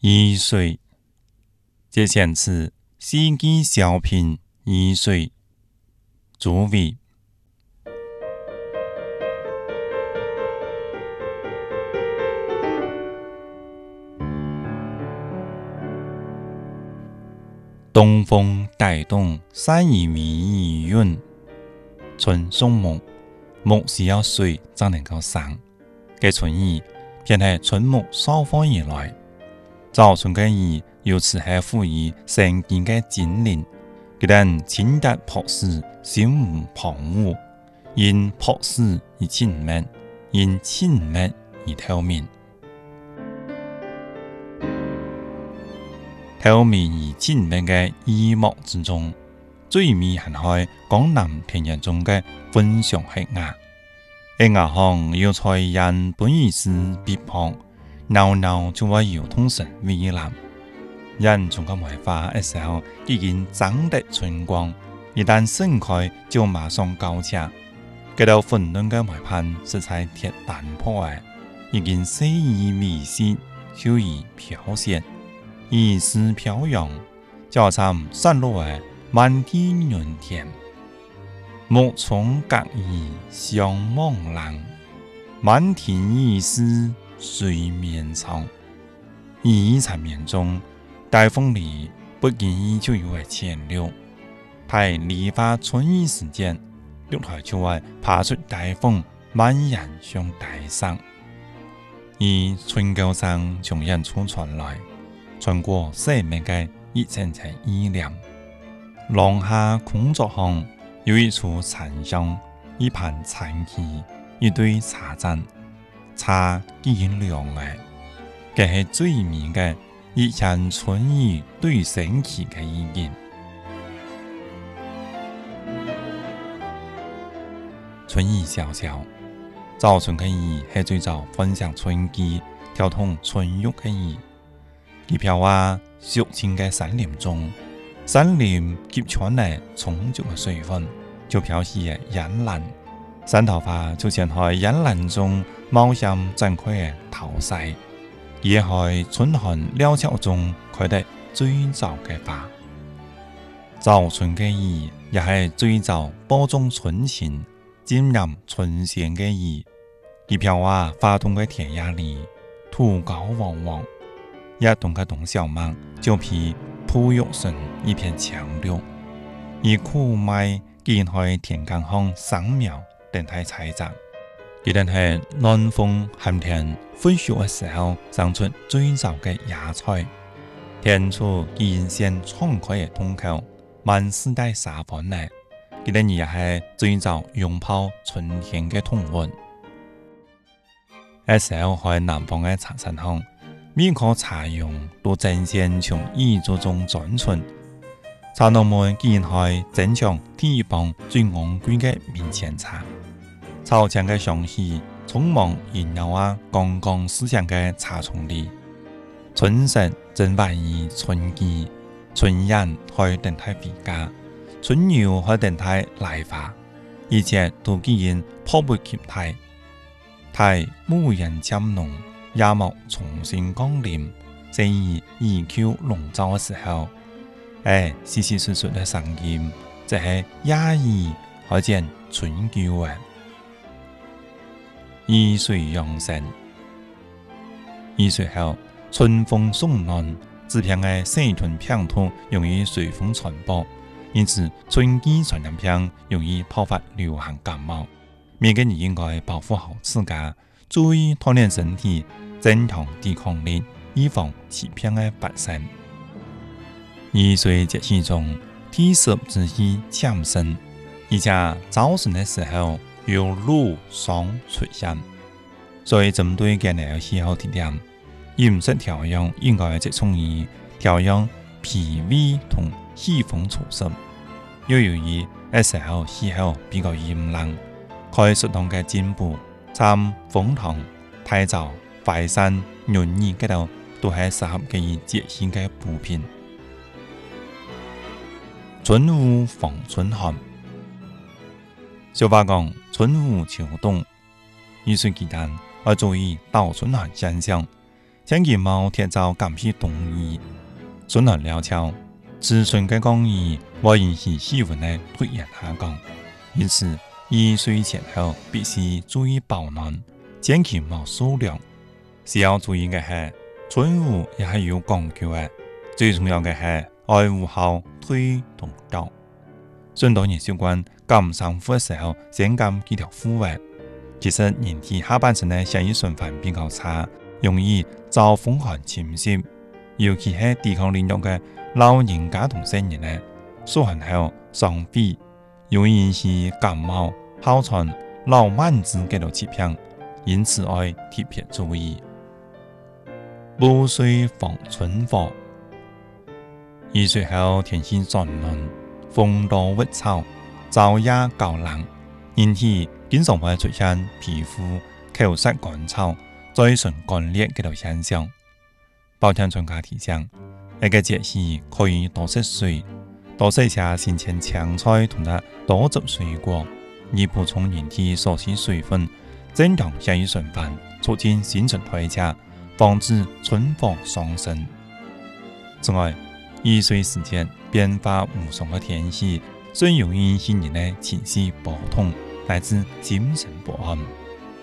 雨水即系词：司机小品雨水主谓。东风带动山雨绵韵，春松木木是要水才能够生嘅春意，便系春木疏风而来。造成嘅雨，由此系赋予神经嘅景灵。佢等轻淡泼湿，心无旁骛。因泼湿而静谧，因静谧而透明。透明而静谧嘅衣幕之中，最迷人系江南田园中嘅分享黑压。黑我行又在人本意思别旁。闹闹就话摇通神蔚蓝，人仲个梅花，一时候已经长得春光，一旦盛开就马上高洁。接到粉嫩的外盆，实在贴淡破诶，已经诗意迷失，秋意飘散，一丝飘扬，交像散落的满天云天，目从隔异相望人，满天意思。睡眠长，依依缠绵中，大风里不经意就有了牵流。在梨花春雨时间，绿台就外爬出大风，满眼向大山。一村高上从远处传来，穿过四面的一层层衣凉。廊下空座上有一处残香，一盘残棋，一堆茶盏。擦几亮的。这是最明的一场春雨对神奇的意因。春雨潇潇，早春的以是最早分享春季，调通春雨的雨。一飘啊，肃清的森林中，森林给取了充足的水分，就表示了养林。山桃花出现在阴冷中茂盛展开的头饰，也含春寒料峭中开得最早的花。早春的意也是最早播种春情，浸染春香的意。一片花花动的田野里，土高旺旺，一动的童小梦，就比哺育神一片强绿。而枯麦建在田间上生苗。整体采摘，佢哋系暖风寒天飞雪嘅时候生出最早嘅芽菜，甜出新鲜敞开嘅通口，满是带撒欢呢。佢哋也系最早拥抱春天嘅汤品。S 时候南方嘅茶山乡，每棵茶树都渐现从衣着中转出，茶农们竟然喺整场地方最昂贵嘅面前茶。早前的湘西，匆忙隐匿啊！刚刚思想的茶丛里，春神正扮演春鸡，春人喺等待回家，春鸟喺等待来花，一切都地人迫不及待。待暮云渐浓，夜幕重新降临，正遇雨桥笼罩的时候，哎，稀稀疏疏的声音，就是压抑，可见春雨啊！易水养生。易水后，春风送暖，纸片的细菌病毒容易随风传播，因此春季传染病容易爆发流行感冒。每个人应该保护好自家，注意锻炼身体，增强抵抗力，以防疾病的发生。易水节气中，天时之意降生，而且早晨的时候。由露霜出现，所以针对今哋嘅气候特点，饮食调养应该着重于调养脾胃同气促生。湿。由于 s L 气候比较阴冷，可以适当嘅进补，参、蜂糖、胎枣、淮山、润耳，嗰度都系适合嘅哋节气嘅补品。春捂防春寒，俗话讲。春捂秋冻，雨水期间，要注意倒春寒现象，天气毛天早，盖起冬衣，春暖料峭，气温嘅降低会引起体温的突然下降，因此雨水前后必须注意保暖，坚持毛数量。需要注意嘅系，春捂也系有讲究嘅，最重要嘅系爱护好推动刀。顺道演相关。感冒上火的时候，先甘几条副穴。其实人体下半身呢，血液循环比较差，容易遭风寒侵袭，尤其系抵抗力弱嘅老人家同身人呢，寒后上火、容易引起感冒、哮喘、老慢支几多疾病，因此要特别注意。补水防春火，雨水后天气转冷，风多物燥。招压高冷，引起经常会出现皮肤口涩、干燥、嘴唇干裂这种现象。保健专家提醒：这个节气可以多吃水，多食一些新鲜青菜，同搭多食水果，以补充人体所需水分，增强血液循环，促进新陈代谢，防止春乏伤身。此外，雨水时节变化无常的天气。最容易引起呢情绪波动，来自精神不安，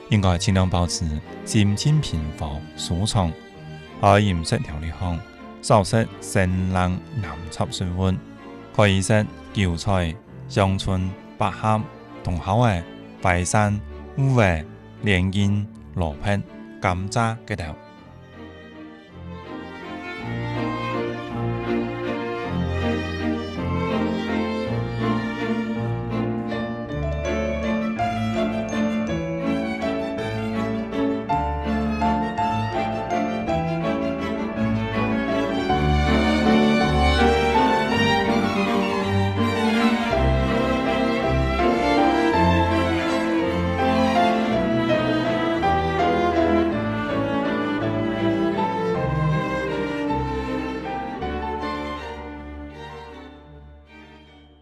应该尽量保持心情平和、舒畅，而饮食调理好，少食辛辣、冷、菜、水物，可以食韭菜、香椿、百合、同蒿的、淮山、乌梅、莲子、萝卜、甘蔗的等。